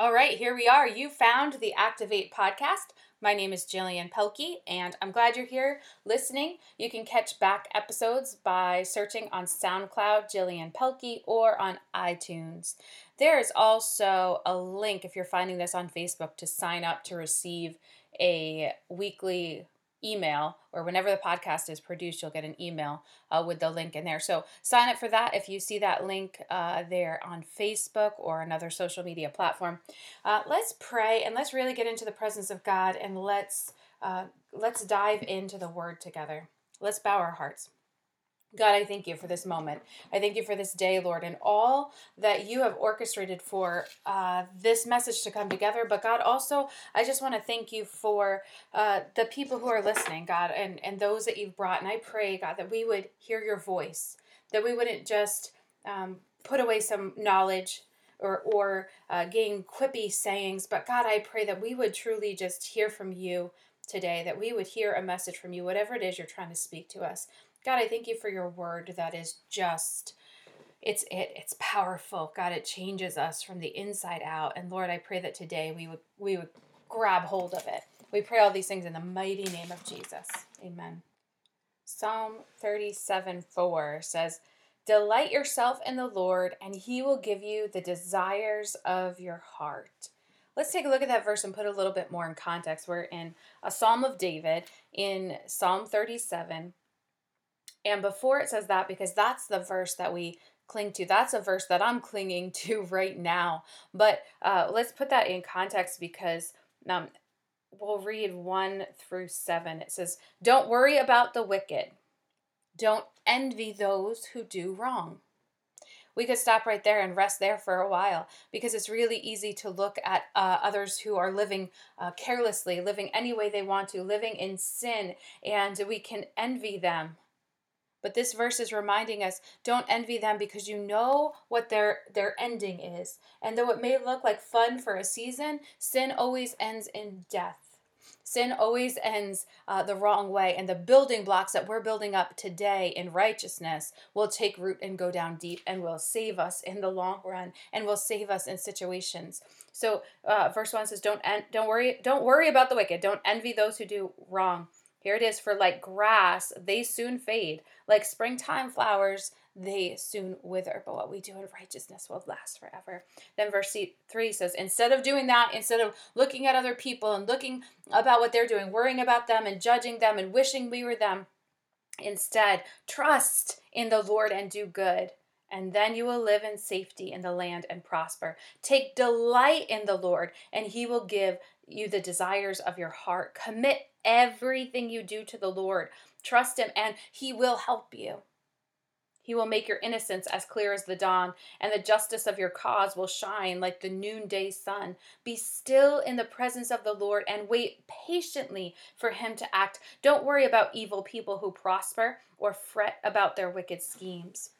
All right, here we are. You found the Activate podcast. My name is Jillian Pelkey, and I'm glad you're here listening. You can catch back episodes by searching on SoundCloud, Jillian Pelkey, or on iTunes. There is also a link if you're finding this on Facebook to sign up to receive a weekly email or whenever the podcast is produced you'll get an email uh, with the link in there. So sign up for that if you see that link uh, there on facebook or another social media platform. Uh, let's pray and let's really get into the presence of god and let's uh, let's dive into the word together. Let's bow our hearts God, I thank you for this moment. I thank you for this day, Lord, and all that you have orchestrated for uh, this message to come together. But God, also, I just want to thank you for uh, the people who are listening, God, and, and those that you've brought. And I pray, God, that we would hear your voice, that we wouldn't just um, put away some knowledge or, or uh, gain quippy sayings, but God, I pray that we would truly just hear from you today, that we would hear a message from you, whatever it is you're trying to speak to us. God, I thank you for your word that is just it's it it's powerful. God, it changes us from the inside out. And Lord, I pray that today we would we would grab hold of it. We pray all these things in the mighty name of Jesus. Amen. Psalm 37 4 says, Delight yourself in the Lord, and he will give you the desires of your heart. Let's take a look at that verse and put a little bit more in context. We're in a Psalm of David in Psalm 37. And before it says that, because that's the verse that we cling to, that's a verse that I'm clinging to right now. But uh, let's put that in context because um, we'll read 1 through 7. It says, Don't worry about the wicked, don't envy those who do wrong. We could stop right there and rest there for a while because it's really easy to look at uh, others who are living uh, carelessly, living any way they want to, living in sin, and we can envy them but this verse is reminding us don't envy them because you know what their their ending is. And though it may look like fun for a season, sin always ends in death. Sin always ends uh, the wrong way, and the building blocks that we're building up today in righteousness will take root and go down deep, and will save us in the long run, and will save us in situations. So, uh, verse one says, "Don't en- don't worry don't worry about the wicked. Don't envy those who do wrong." Here it is for like grass, they soon fade. Like springtime flowers, they soon wither. But what we do in righteousness will last forever. Then verse 3 says, instead of doing that, instead of looking at other people and looking about what they're doing, worrying about them and judging them and wishing we were them, instead, trust in the Lord and do good and then you will live in safety in the land and prosper. Take delight in the Lord, and he will give you the desires of your heart. Commit everything you do to the Lord. Trust him, and he will help you. He will make your innocence as clear as the dawn, and the justice of your cause will shine like the noonday sun. Be still in the presence of the Lord and wait patiently for him to act. Don't worry about evil people who prosper or fret about their wicked schemes.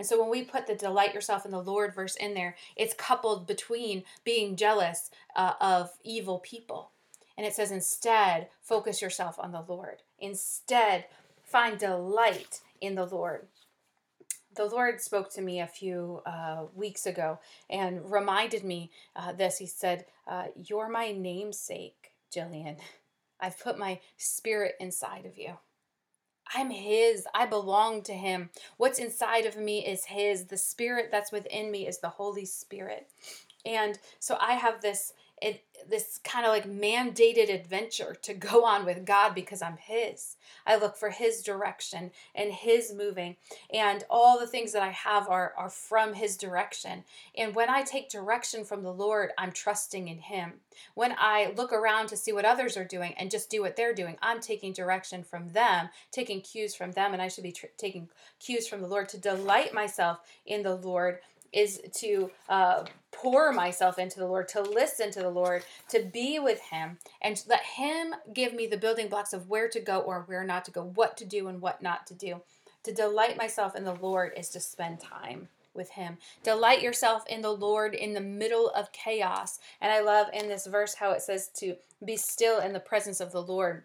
And so when we put the delight yourself in the Lord verse in there, it's coupled between being jealous uh, of evil people. And it says, instead, focus yourself on the Lord. Instead, find delight in the Lord. The Lord spoke to me a few uh, weeks ago and reminded me uh, this. He said, uh, You're my namesake, Jillian. I've put my spirit inside of you. I'm His. I belong to Him. What's inside of me is His. The Spirit that's within me is the Holy Spirit. And so I have this it, this kind of like mandated adventure to go on with God because I'm His. I look for His direction and His moving, and all the things that I have are, are from His direction. And when I take direction from the Lord, I'm trusting in Him. When I look around to see what others are doing and just do what they're doing, I'm taking direction from them, taking cues from them, and I should be tr- taking cues from the Lord to delight myself in the Lord is to uh, pour myself into the Lord, to listen to the Lord, to be with Him, and let Him give me the building blocks of where to go or where not to go, what to do and what not to do. To delight myself in the Lord is to spend time with Him. Delight yourself in the Lord in the middle of chaos. And I love in this verse how it says to be still in the presence of the Lord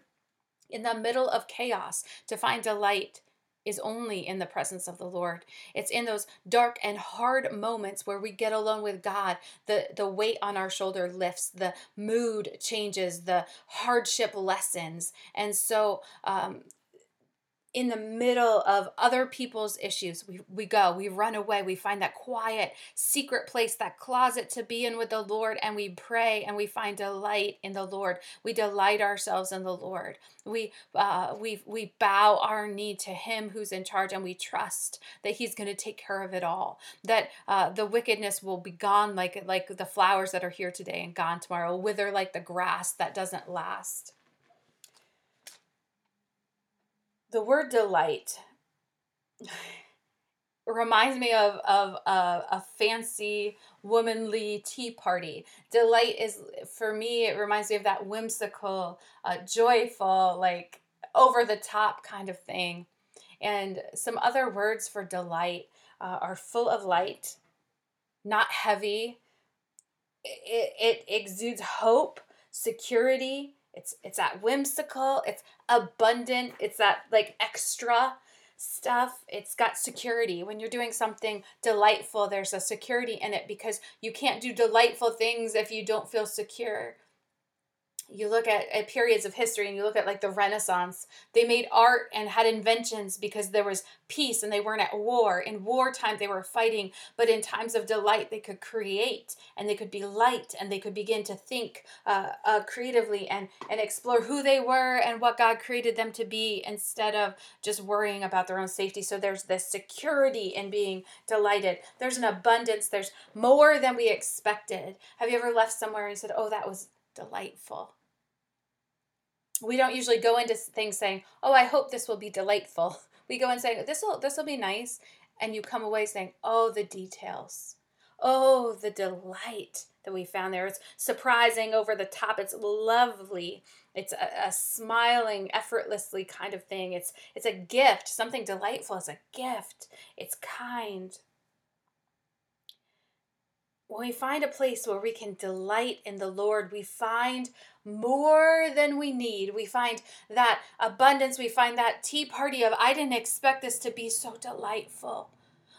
in the middle of chaos, to find delight is only in the presence of the Lord. It's in those dark and hard moments where we get alone with God. The, the weight on our shoulder lifts, the mood changes, the hardship lessens. And so um, in the middle of other people's issues. We, we go, we run away, we find that quiet, secret place, that closet to be in with the Lord, and we pray and we find delight in the Lord. We delight ourselves in the Lord. We, uh, we, we bow our knee to Him who's in charge, and we trust that He's going to take care of it all. That uh, the wickedness will be gone like, like the flowers that are here today and gone tomorrow, wither like the grass that doesn't last the word delight reminds me of of a fancy womanly tea party. Delight is for me. It reminds me of that whimsical, uh, joyful, like over the top kind of thing. And some other words for delight uh, are full of light, not heavy. It, it exudes hope, security, it's it's that whimsical, it's abundant, it's that like extra stuff. It's got security. When you're doing something delightful, there's a security in it because you can't do delightful things if you don't feel secure you look at, at periods of history and you look at like the renaissance they made art and had inventions because there was peace and they weren't at war. In wartime they were fighting but in times of delight they could create and they could be light and they could begin to think uh, uh, creatively and and explore who they were and what god created them to be instead of just worrying about their own safety. So there's this security in being delighted. There's an abundance. There's more than we expected. Have you ever left somewhere and said oh that was delightful we don't usually go into things saying, "Oh, I hope this will be delightful." We go and say, "This will this will be nice," and you come away saying, "Oh, the details. Oh, the delight that we found there. It's surprising, over the top. It's lovely. It's a, a smiling, effortlessly kind of thing. It's it's a gift. Something delightful is a gift. It's kind." When we find a place where we can delight in the Lord, we find more than we need. We find that abundance. We find that tea party of, I didn't expect this to be so delightful.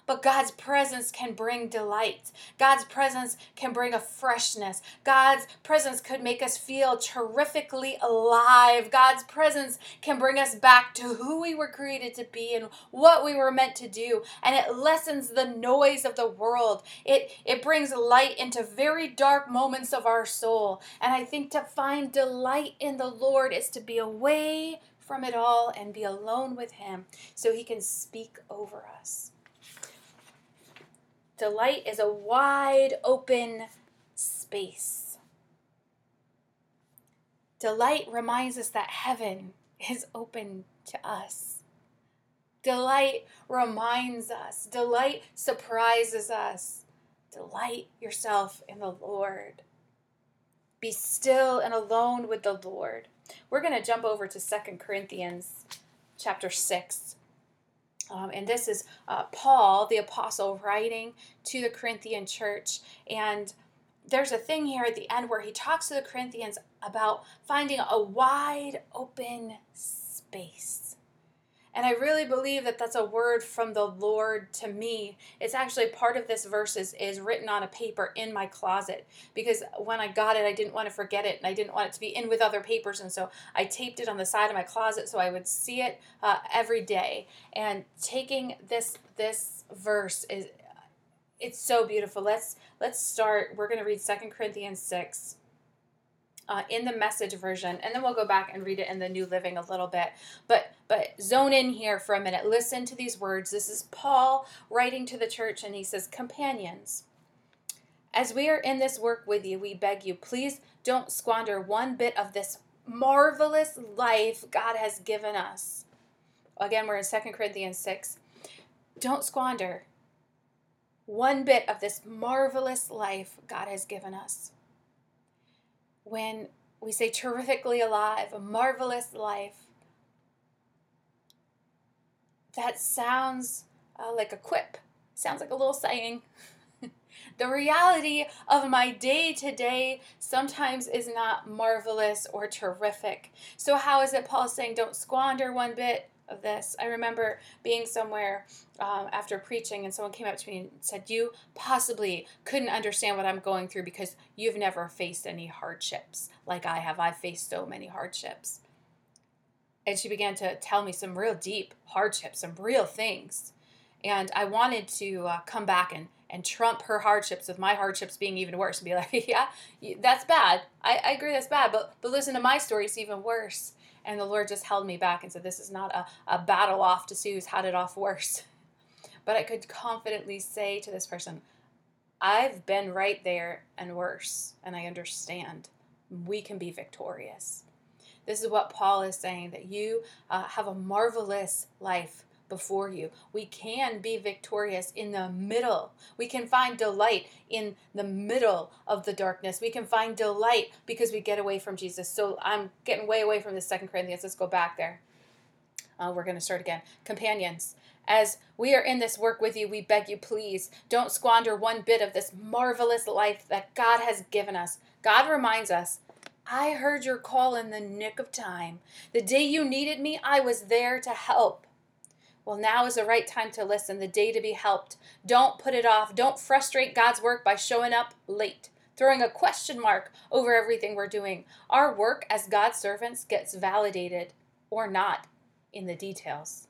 But God's presence can bring delight. God's presence can bring a freshness. God's presence could make us feel terrifically alive. God's presence can bring us back to who we were created to be and what we were meant to do. And it lessens the noise of the world. It it brings light into very dark moments of our soul. And I think to find delight in the Lord is to be away from it all and be alone with him so he can speak over us. Delight is a wide open space. Delight reminds us that heaven is open to us. Delight reminds us. Delight surprises us. Delight yourself in the Lord. Be still and alone with the Lord. We're going to jump over to Second Corinthians chapter 6. Um, and this is uh, Paul, the apostle, writing to the Corinthian church. And there's a thing here at the end where he talks to the Corinthians about finding a wide open space. And I really believe that that's a word from the Lord to me. It's actually part of this verse is, is written on a paper in my closet because when I got it, I didn't want to forget it and I didn't want it to be in with other papers. And so I taped it on the side of my closet so I would see it uh, every day. And taking this this verse is it's so beautiful. Let's let's start. We're going to read Second Corinthians 6 uh, in the message version and then we'll go back and read it in the new living a little bit. But but zone in here for a minute. Listen to these words. This is paul writing to the church and he says companions as we are in this work with you we beg you please don't squander one bit of this marvelous life god has given us. Again we're in 2 corinthians 6 don't squander one bit of this marvelous life god has given us when we say terrifically alive, a marvelous life, that sounds uh, like a quip, sounds like a little saying. the reality of my day to day sometimes is not marvelous or terrific. So, how is it Paul saying, don't squander one bit? Of this. I remember being somewhere um, after preaching, and someone came up to me and said, You possibly couldn't understand what I'm going through because you've never faced any hardships like I have. I've faced so many hardships. And she began to tell me some real deep hardships, some real things. And I wanted to uh, come back and, and trump her hardships with my hardships being even worse and be like, yeah, that's bad. I, I agree that's bad, but, but listen to my story, it's even worse. And the Lord just held me back and said, This is not a, a battle off to see who's had it off worse. But I could confidently say to this person, I've been right there and worse, and I understand. We can be victorious. This is what Paul is saying that you uh, have a marvelous life before you. We can be victorious in the middle. We can find delight in the middle of the darkness. We can find delight because we get away from Jesus. So I'm getting way away from the Second Corinthians. Let's go back there. Uh, we're going to start again. Companions, as we are in this work with you, we beg you, please don't squander one bit of this marvelous life that God has given us. God reminds us I heard your call in the nick of time. The day you needed me, I was there to help. Well, now is the right time to listen, the day to be helped. Don't put it off. Don't frustrate God's work by showing up late, throwing a question mark over everything we're doing. Our work as God's servants gets validated or not in the details.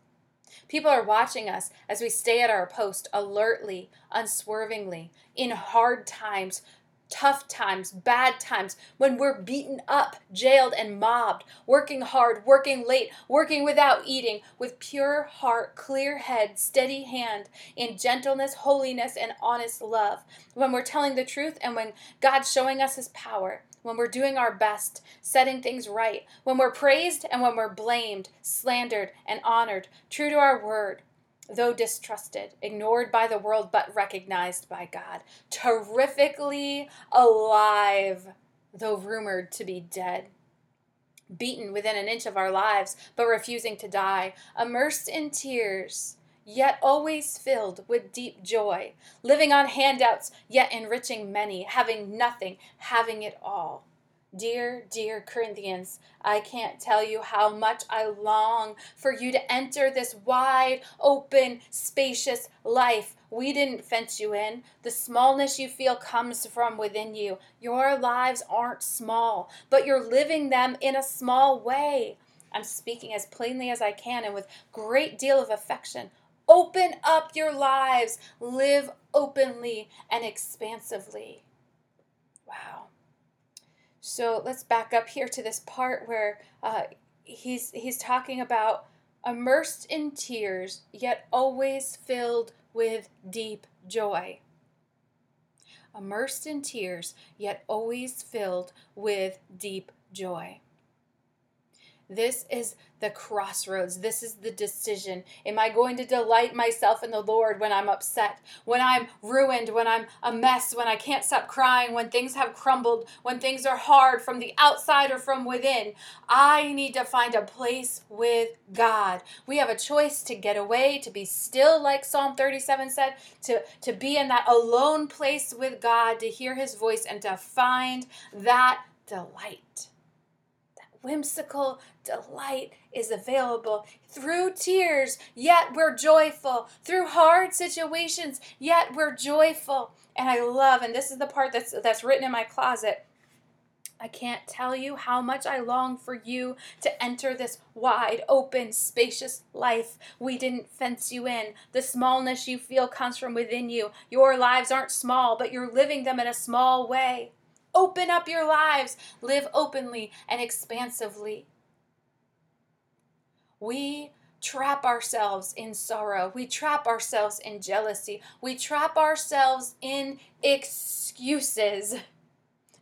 People are watching us as we stay at our post alertly, unswervingly, in hard times, tough times, bad times, when we're beaten up, jailed, and mobbed, working hard, working late, working without eating, with pure heart, clear head, steady hand, in gentleness, holiness, and honest love, when we're telling the truth and when God's showing us His power. When we're doing our best, setting things right, when we're praised and when we're blamed, slandered, and honored, true to our word, though distrusted, ignored by the world, but recognized by God, terrifically alive, though rumored to be dead. Beaten within an inch of our lives, but refusing to die, immersed in tears, yet always filled with deep joy, living on handouts, yet enriching many, having nothing, having it all. Dear, dear Corinthians, I can't tell you how much I long for you to enter this wide, open, spacious life. We didn't fence you in. The smallness you feel comes from within you. Your lives aren't small, but you're living them in a small way. I'm speaking as plainly as I can and with great deal of affection. Open up your lives. Live openly and expansively. Wow. So let's back up here to this part where uh, he's he's talking about immersed in tears, yet always filled with deep joy. Immersed in tears, yet always filled with deep joy. This is the crossroads. This is the decision. Am I going to delight myself in the Lord when I'm upset, when I'm ruined, when I'm a mess, when I can't stop crying, when things have crumbled, when things are hard from the outside or from within? I need to find a place with God. We have a choice to get away, to be still, like Psalm 37 said, to, to be in that alone place with God, to hear his voice, and to find that delight whimsical delight is available through tears, yet we're joyful. Through hard situations, yet we're joyful. And I love, and this is the part that's that's written in my closet. I can't tell you how much I long for you to enter this wide, open, spacious life. We didn't fence you in. The smallness you feel comes from within you. Your lives aren't small, but you're living them in a small way. Open up your lives. Live openly and expansively. We trap ourselves in sorrow. We trap ourselves in jealousy. We trap ourselves in excuses.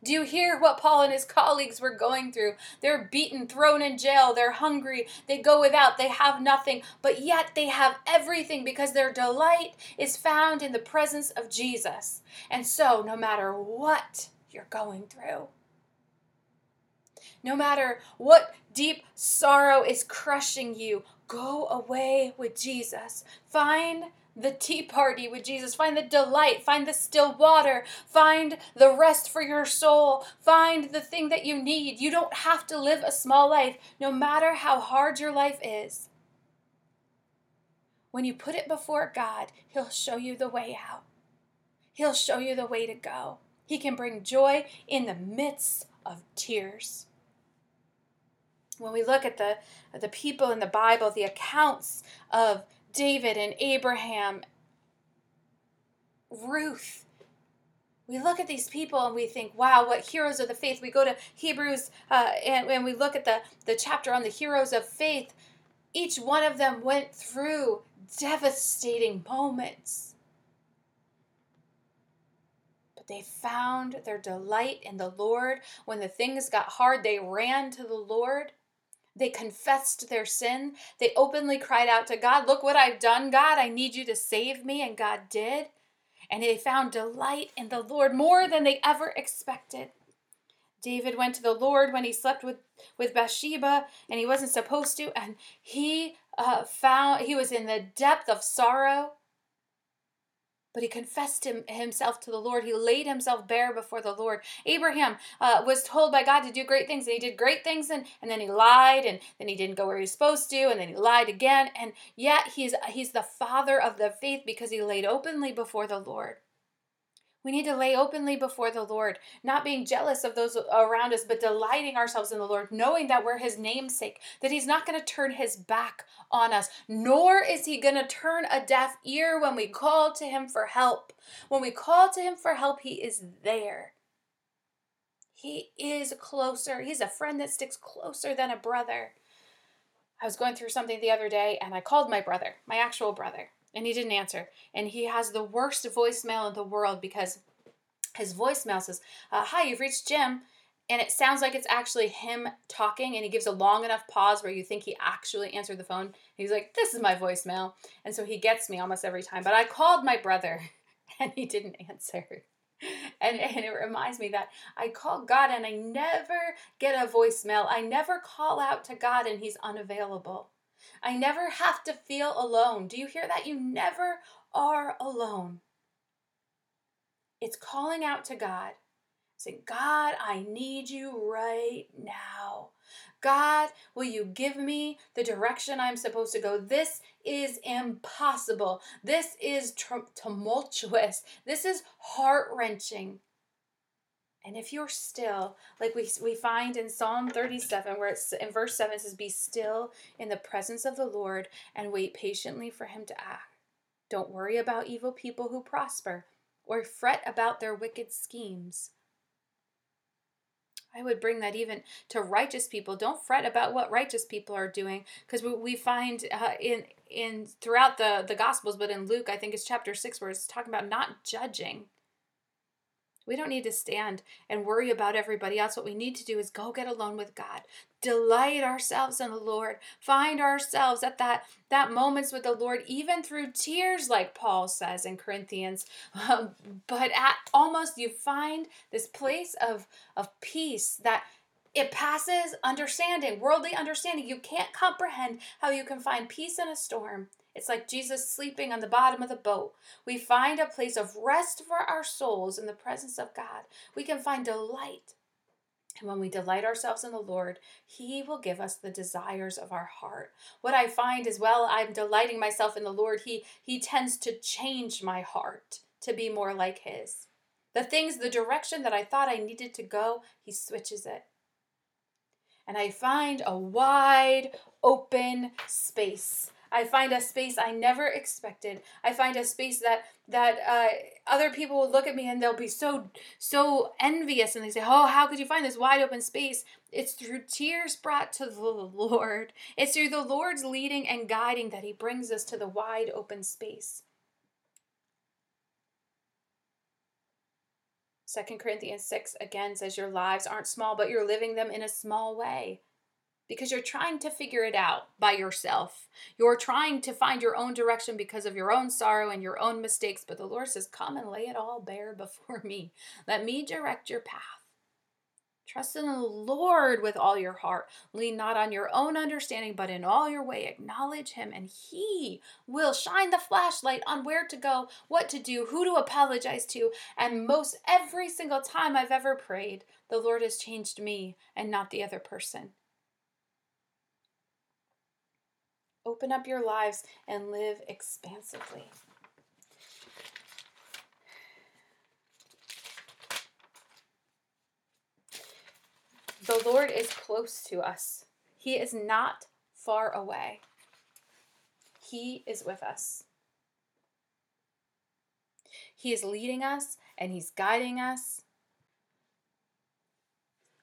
Do you hear what Paul and his colleagues were going through? They're beaten, thrown in jail, they're hungry, they go without, they have nothing, but yet they have everything because their delight is found in the presence of Jesus. And so, no matter what you're going through. No matter what deep sorrow is crushing you, go away with Jesus. Find the tea party with Jesus. Find the delight. Find the still water. Find the rest for your soul. Find the thing that you need. You don't have to live a small life, no matter how hard your life is. When you put it before God, He'll show you the way out. He'll show you the way to go. He can bring joy in the midst of tears. When we look at the, the people in the Bible, the accounts of David and Abraham, Ruth, we look at these people and we think, wow, what heroes of the faith. We go to Hebrews uh, and, and we look at the, the chapter on the heroes of faith. Each one of them went through devastating moments. They found their delight in the Lord. When the things got hard, they ran to the Lord. They confessed their sin. They openly cried out to God, Look what I've done, God. I need you to save me. And God did and they found delight in the Lord more than they ever expected. David went to the Lord when he slept with, with Bathsheba and he wasn't supposed to, and he uh, found he was in the depth of sorrow but he confessed him, himself to the Lord. He laid himself bare before the Lord. Abraham uh, was told by God to do great things, and he did great things, and, and then he lied, and then he didn't go where he was supposed to, and then he lied again. And yet he's he's the father of the faith because he laid openly before the Lord. We need to lay openly before the Lord, not being jealous of those around us, but delighting ourselves in the Lord, knowing that we're His namesake, that He's not going to turn His back on us, nor is He going to turn a deaf ear when we call to Him for help. When we call to Him for help, He is there. He is closer. He's a friend that sticks closer than a brother. I was going through something the other day and I called my brother, my actual brother and he didn't answer. And he has the worst voicemail in the world because his voicemail says, uh, Hi, you've reached Jim. And it sounds like it's actually him talking, and he gives a long enough pause where you think he actually answered the phone. He's like, This is my voicemail. And so he gets me almost every time. But I called my brother, and he didn't answer. And, and it reminds me that I call God and I never get a voicemail. I never call out to God and He's unavailable. I never have to feel alone. Do you hear that? You never are alone. It's calling out to God, saying, God, I need you right now. God, will you give me the direction I'm supposed to go? This is impossible. This is tumultuous. This is heart wrenching. And if you're still, like we, we find in Psalm 37, where it's in verse 7, it says, Be still in the presence of the Lord and wait patiently for him to act. Don't worry about evil people who prosper or fret about their wicked schemes. I would bring that even to righteous people. Don't fret about what righteous people are doing, because we, find uh, in in throughout the the Gospels, but in Luke, I think it's chapter six, where it's talking about not judging. We don't need to stand and worry about everybody else. What we need to do is go get alone with God. Delight ourselves in the Lord. Find ourselves at that that moments with the Lord, even through tears, like Paul says in Corinthians. Um, but at almost you find this place of of peace that it passes understanding, worldly understanding. You can't comprehend how you can find peace in a storm. It's like Jesus sleeping on the bottom of the boat. We find a place of rest for our souls in the presence of God. We can find delight. And when we delight ourselves in the Lord, He will give us the desires of our heart. What I find is, well, I'm delighting myself in the Lord, He, he tends to change my heart to be more like His. The things, the direction that I thought I needed to go, He switches it. And I find a wide open space I find a space I never expected. I find a space that that uh, other people will look at me and they'll be so so envious and they say, "Oh, how could you find this wide open space?" It's through tears brought to the Lord. It's through the Lord's leading and guiding that He brings us to the wide open space. Second Corinthians 6 again says your lives aren't small, but you're living them in a small way because you're trying to figure it out by yourself. You're trying to find your own direction because of your own sorrow and your own mistakes. But the Lord says, Come and lay it all bare before me. Let me direct your path. Trust in the Lord with all your heart. Lean not on your own understanding, but in all your way acknowledge Him, and He will shine the flashlight on where to go, what to do, who to apologize to. And most every single time I've ever prayed, the Lord has changed me and not the other person. Open up your lives and live expansively. The Lord is close to us. He is not far away. He is with us. He is leading us and He's guiding us.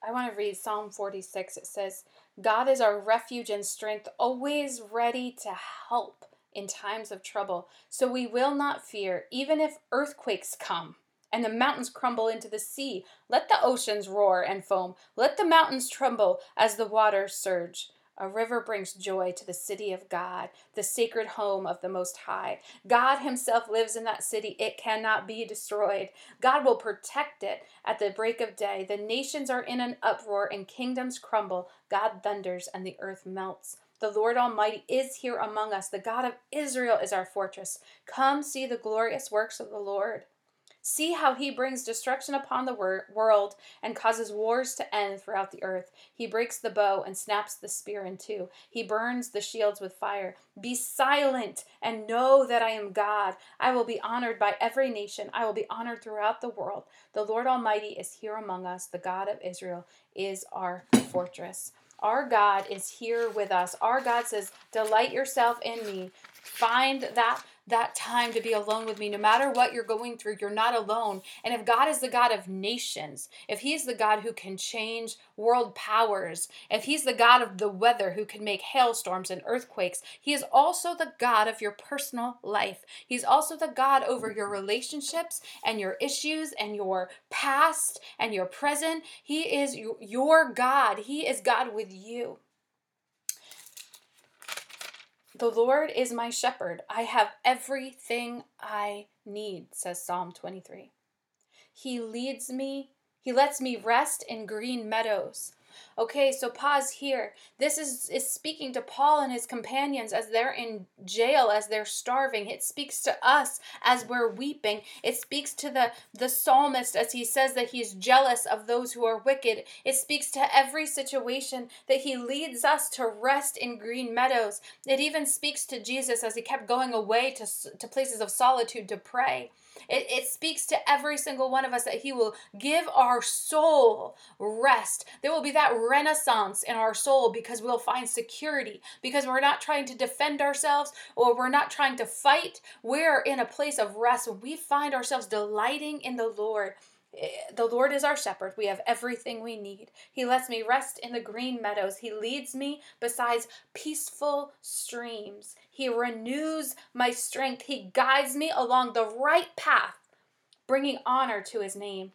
I want to read Psalm 46. It says, God is our refuge and strength, always ready to help in times of trouble. So we will not fear, even if earthquakes come and the mountains crumble into the sea. Let the oceans roar and foam. Let the mountains tremble as the waters surge. A river brings joy to the city of God, the sacred home of the Most High. God Himself lives in that city. It cannot be destroyed. God will protect it at the break of day. The nations are in an uproar and kingdoms crumble. God thunders and the earth melts. The Lord Almighty is here among us. The God of Israel is our fortress. Come see the glorious works of the Lord. See how he brings destruction upon the wor- world and causes wars to end throughout the earth. He breaks the bow and snaps the spear in two. He burns the shields with fire. Be silent and know that I am God. I will be honored by every nation. I will be honored throughout the world. The Lord Almighty is here among us. The God of Israel is our fortress. Our God is here with us. Our God says, Delight yourself in me. Find that that time to be alone with me. No matter what you're going through, you're not alone. And if God is the God of nations, if He is the God who can change world powers, if He's the God of the weather who can make hailstorms and earthquakes, He is also the God of your personal life. He's also the God over your relationships and your issues and your past and your present. He is your God. He is God with you. The Lord is my shepherd. I have everything I need, says Psalm 23. He leads me, He lets me rest in green meadows. Okay, so pause here. This is, is speaking to Paul and his companions as they're in jail, as they're starving. It speaks to us as we're weeping. It speaks to the, the psalmist as he says that he's jealous of those who are wicked. It speaks to every situation that he leads us to rest in green meadows. It even speaks to Jesus as he kept going away to, to places of solitude to pray. It, it speaks to every single one of us that He will give our soul rest. There will be that renaissance in our soul because we'll find security, because we're not trying to defend ourselves or we're not trying to fight. We're in a place of rest. We find ourselves delighting in the Lord. Eh, the Lord is our shepherd. We have everything we need. He lets me rest in the green meadows. He leads me beside peaceful streams. He renews my strength. He guides me along the right path, bringing honor to his name.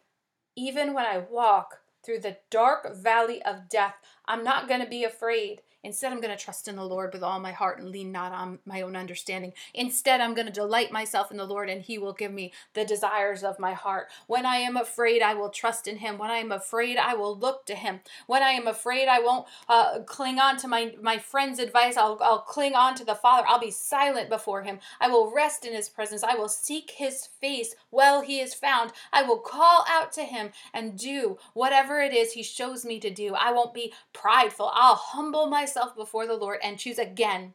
Even when I walk through the dark valley of death, I'm not going to be afraid. Instead, I'm going to trust in the Lord with all my heart and lean not on my own understanding. Instead, I'm going to delight myself in the Lord, and He will give me the desires of my heart. When I am afraid, I will trust in Him. When I am afraid, I will look to Him. When I am afraid, I won't uh, cling on to my, my friend's advice. I'll, I'll cling on to the Father. I'll be silent before Him. I will rest in His presence. I will seek His face while He is found. I will call out to Him and do whatever it is He shows me to do. I won't be prideful. I'll humble myself myself before the Lord and choose again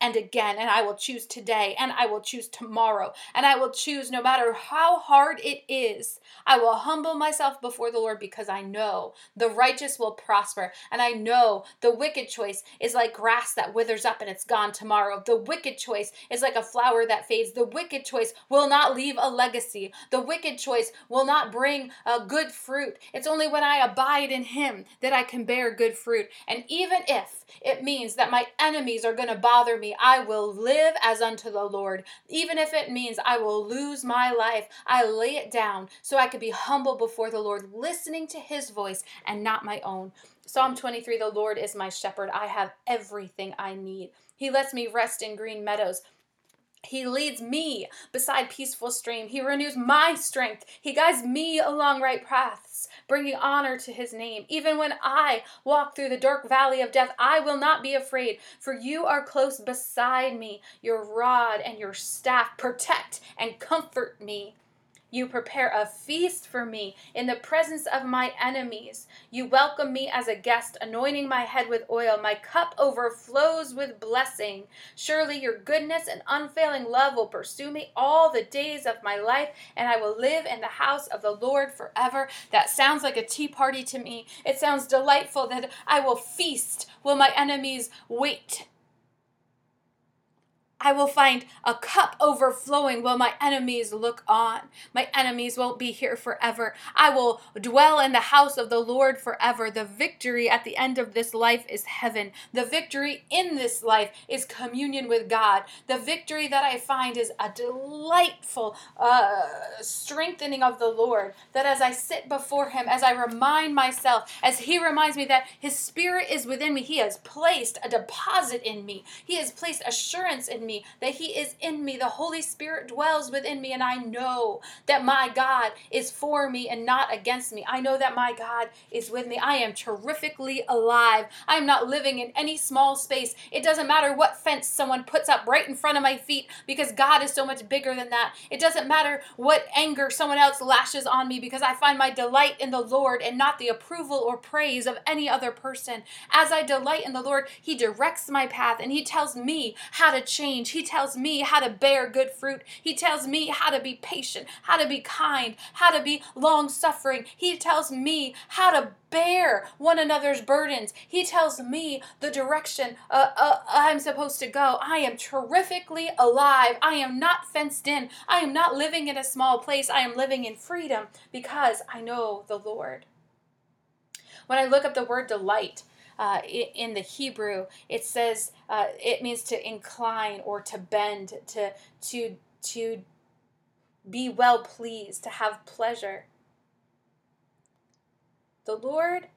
and again, and I will choose today, and I will choose tomorrow, and I will choose no matter how hard it is. I will humble myself before the Lord because I know the righteous will prosper, and I know the wicked choice is like grass that withers up and it's gone tomorrow. The wicked choice is like a flower that fades. The wicked choice will not leave a legacy. The wicked choice will not bring a good fruit. It's only when I abide in Him that I can bear good fruit. And even if it means that my enemies are going to bother me. I will live as unto the Lord. Even if it means I will lose my life, I lay it down so I could be humble before the Lord, listening to his voice and not my own. Psalm 23 The Lord is my shepherd. I have everything I need. He lets me rest in green meadows. He leads me beside peaceful stream. He renews my strength. He guides me along right paths, bringing honor to his name. Even when I walk through the dark valley of death, I will not be afraid, for you are close beside me. Your rod and your staff protect and comfort me. You prepare a feast for me in the presence of my enemies. You welcome me as a guest, anointing my head with oil. My cup overflows with blessing. Surely your goodness and unfailing love will pursue me all the days of my life, and I will live in the house of the Lord forever. That sounds like a tea party to me. It sounds delightful that I will feast while my enemies wait I will find a cup overflowing while my enemies look on. My enemies won't be here forever. I will dwell in the house of the Lord forever. The victory at the end of this life is heaven. The victory in this life is communion with God. The victory that I find is a delightful uh, strengthening of the Lord. That as I sit before Him, as I remind myself, as He reminds me that His Spirit is within me, He has placed a deposit in me, He has placed assurance in me me, that He is in me. The Holy Spirit dwells within me, and I know that my God is for me and not against me. I know that my God is with me. I am terrifically alive. I am not living in any small space. It doesn't matter what fence someone puts up right in front of my feet because God is so much bigger than that. It doesn't matter what anger someone else lashes on me because I find my delight in the Lord and not the approval or praise of any other person. As I delight in the Lord, He directs my path and He tells me how to change change. He tells me how to bear good fruit. He tells me how to be patient, how to be kind, how to be long suffering. He tells me how to bear one another's burdens. He tells me the direction uh, uh, I'm supposed to go. I am terrifically alive. I am not fenced in. I am not living in a small place. I am living in freedom because I know the Lord. When I look up the word delight, uh, in the Hebrew, it says uh, it means to incline or to bend, to to to be well pleased, to have pleasure. The Lord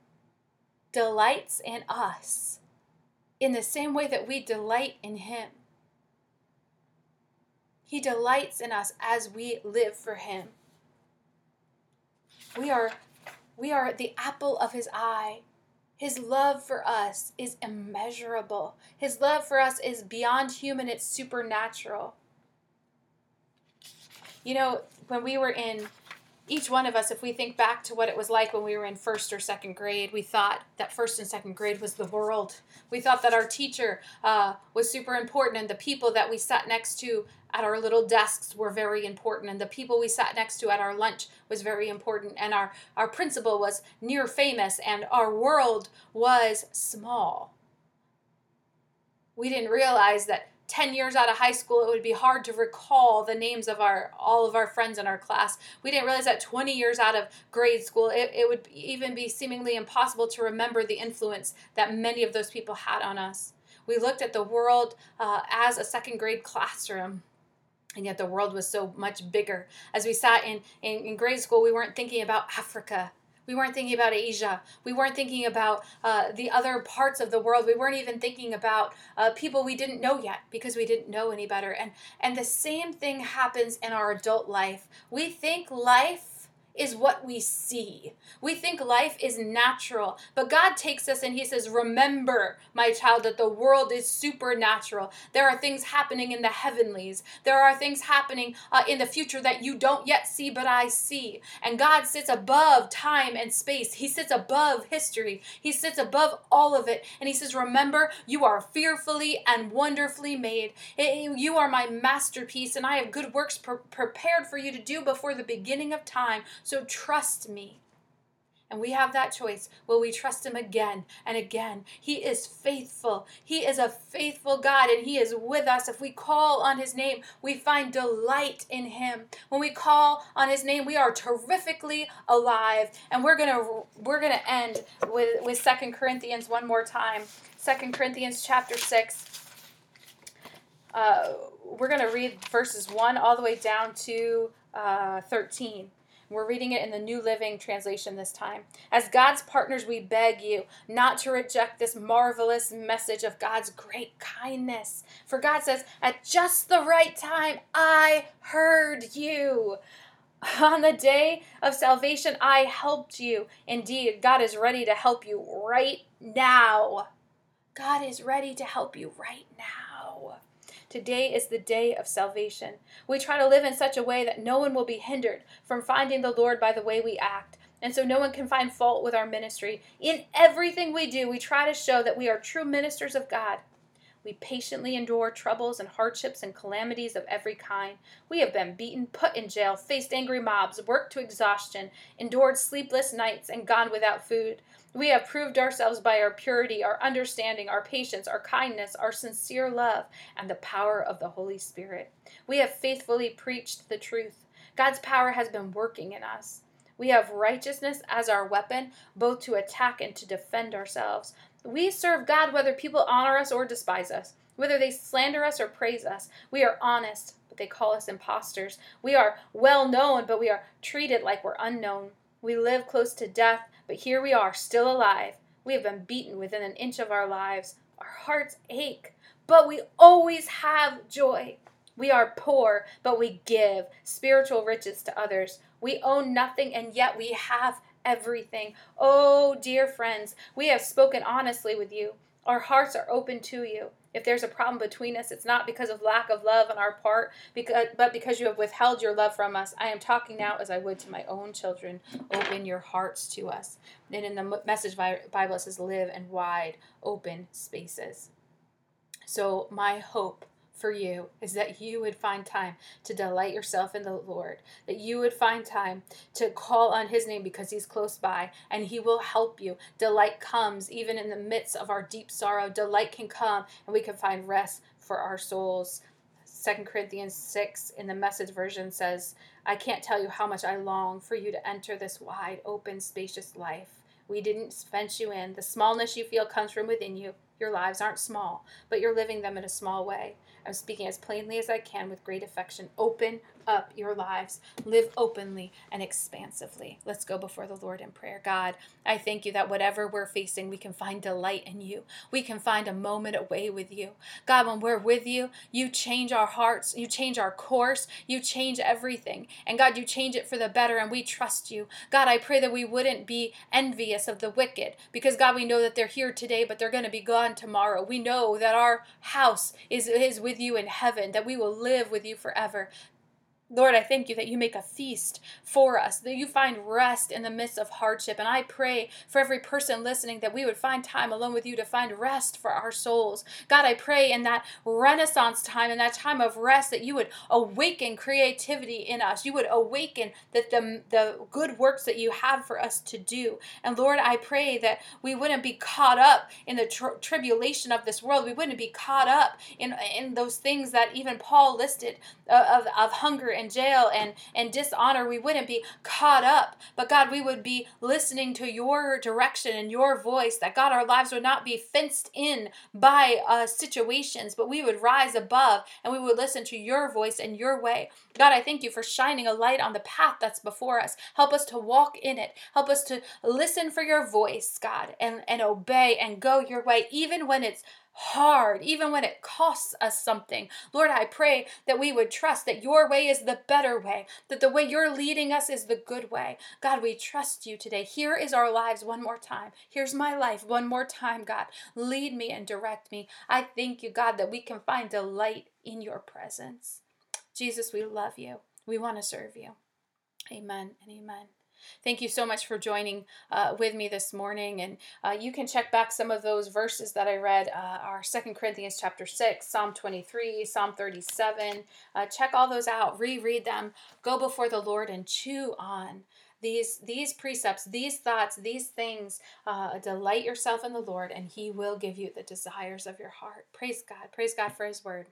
delights in us in the same way that we delight in Him. He delights in us as we live for Him. We are, we are the apple of His eye. His love for us is immeasurable. His love for us is beyond human, it's supernatural. You know, when we were in each one of us, if we think back to what it was like when we were in first or second grade, we thought that first and second grade was the world. We thought that our teacher uh, was super important and the people that we sat next to at our little desks were very important and the people we sat next to at our lunch was very important and our, our principal was near famous and our world was small. We didn't realize that 10 years out of high school it would be hard to recall the names of our all of our friends in our class. We didn't realize that 20 years out of grade school it, it would even be seemingly impossible to remember the influence that many of those people had on us. We looked at the world uh, as a second grade classroom and yet the world was so much bigger. As we sat in, in, in grade school we weren't thinking about africa we weren't thinking about Asia. We weren't thinking about uh, the other parts of the world. We weren't even thinking about uh, people we didn't know yet because we didn't know any better. And and the same thing happens in our adult life. We think life is what we see. We think life is natural, but God takes us and He says, Remember, my child, that the world is supernatural. There are things happening in the heavenlies, there are things happening uh, in the future that you don't yet see, but I see. And God sits above time and space, He sits above history, He sits above all of it. And He says, Remember, you are fearfully and wonderfully made. You are my masterpiece, and I have good works pre- prepared for you to do before the beginning of time. So trust me. And we have that choice. Will we trust him again and again? He is faithful. He is a faithful God and he is with us. If we call on his name, we find delight in him. When we call on his name, we are terrifically alive. And we're going to we're going to end with with Second Corinthians one more time. Second Corinthians chapter 6. Uh, we're going to read verses 1 all the way down to uh, 13. We're reading it in the New Living Translation this time. As God's partners, we beg you not to reject this marvelous message of God's great kindness. For God says, At just the right time, I heard you. On the day of salvation, I helped you. Indeed, God is ready to help you right now. God is ready to help you right now. Today is the day of salvation. We try to live in such a way that no one will be hindered from finding the Lord by the way we act. And so no one can find fault with our ministry. In everything we do, we try to show that we are true ministers of God. We patiently endure troubles and hardships and calamities of every kind. We have been beaten, put in jail, faced angry mobs, worked to exhaustion, endured sleepless nights, and gone without food. We have proved ourselves by our purity, our understanding, our patience, our kindness, our sincere love, and the power of the Holy Spirit. We have faithfully preached the truth. God's power has been working in us. We have righteousness as our weapon, both to attack and to defend ourselves. We serve God whether people honor us or despise us, whether they slander us or praise us. We are honest, but they call us impostors. We are well known, but we are treated like we're unknown. We live close to death, but here we are, still alive. We have been beaten within an inch of our lives. Our hearts ache, but we always have joy. We are poor, but we give spiritual riches to others. We own nothing, and yet we have everything. Oh, dear friends, we have spoken honestly with you. Our hearts are open to you. If there's a problem between us, it's not because of lack of love on our part, because, but because you have withheld your love from us. I am talking now as I would to my own children. Open your hearts to us. And in the Message Bible, it says, live in wide, open spaces. So, my hope for you is that you would find time to delight yourself in the Lord, that you would find time to call on His name because He's close by and He will help you. Delight comes even in the midst of our deep sorrow. Delight can come and we can find rest for our souls. 2 Corinthians 6 in the message version says, I can't tell you how much I long for you to enter this wide, open, spacious life. We didn't fence you in. The smallness you feel comes from within you. Your lives aren't small, but you're living them in a small way. I'm speaking as plainly as I can with great affection. Open up your lives. Live openly and expansively. Let's go before the Lord in prayer. God, I thank you that whatever we're facing, we can find delight in you. We can find a moment away with you. God, when we're with you, you change our hearts, you change our course, you change everything. And God, you change it for the better, and we trust you. God, I pray that we wouldn't be envious of the wicked because, God, we know that they're here today, but they're going to be gone tomorrow. We know that our house is, is with you in heaven, that we will live with you forever. Lord, I thank you that you make a feast for us, that you find rest in the midst of hardship. And I pray for every person listening that we would find time alone with you to find rest for our souls. God, I pray in that renaissance time, in that time of rest, that you would awaken creativity in us. You would awaken that the, the good works that you have for us to do. And Lord, I pray that we wouldn't be caught up in the tr- tribulation of this world. We wouldn't be caught up in, in those things that even Paul listed uh, of, of hunger and jail and, and dishonor, we wouldn't be caught up. But God, we would be listening to your direction and your voice, that God, our lives would not be fenced in by uh, situations, but we would rise above and we would listen to your voice and your way. God, I thank you for shining a light on the path that's before us. Help us to walk in it. Help us to listen for your voice, God, and, and obey and go your way, even when it's hard, even when it costs us something. Lord, I pray that we would trust that your way is the better way, that the way you're leading us is the good way. God, we trust you today. Here is our lives one more time. Here's my life one more time, God. Lead me and direct me. I thank you, God, that we can find delight in your presence. Jesus, we love you. We want to serve you. Amen and amen. Thank you so much for joining uh, with me this morning. And uh, you can check back some of those verses that I read uh, are Second Corinthians chapter 6, Psalm 23, Psalm 37. Uh, check all those out, reread them, go before the Lord and chew on these these precepts these thoughts these things uh, delight yourself in the lord and he will give you the desires of your heart praise god praise god for his word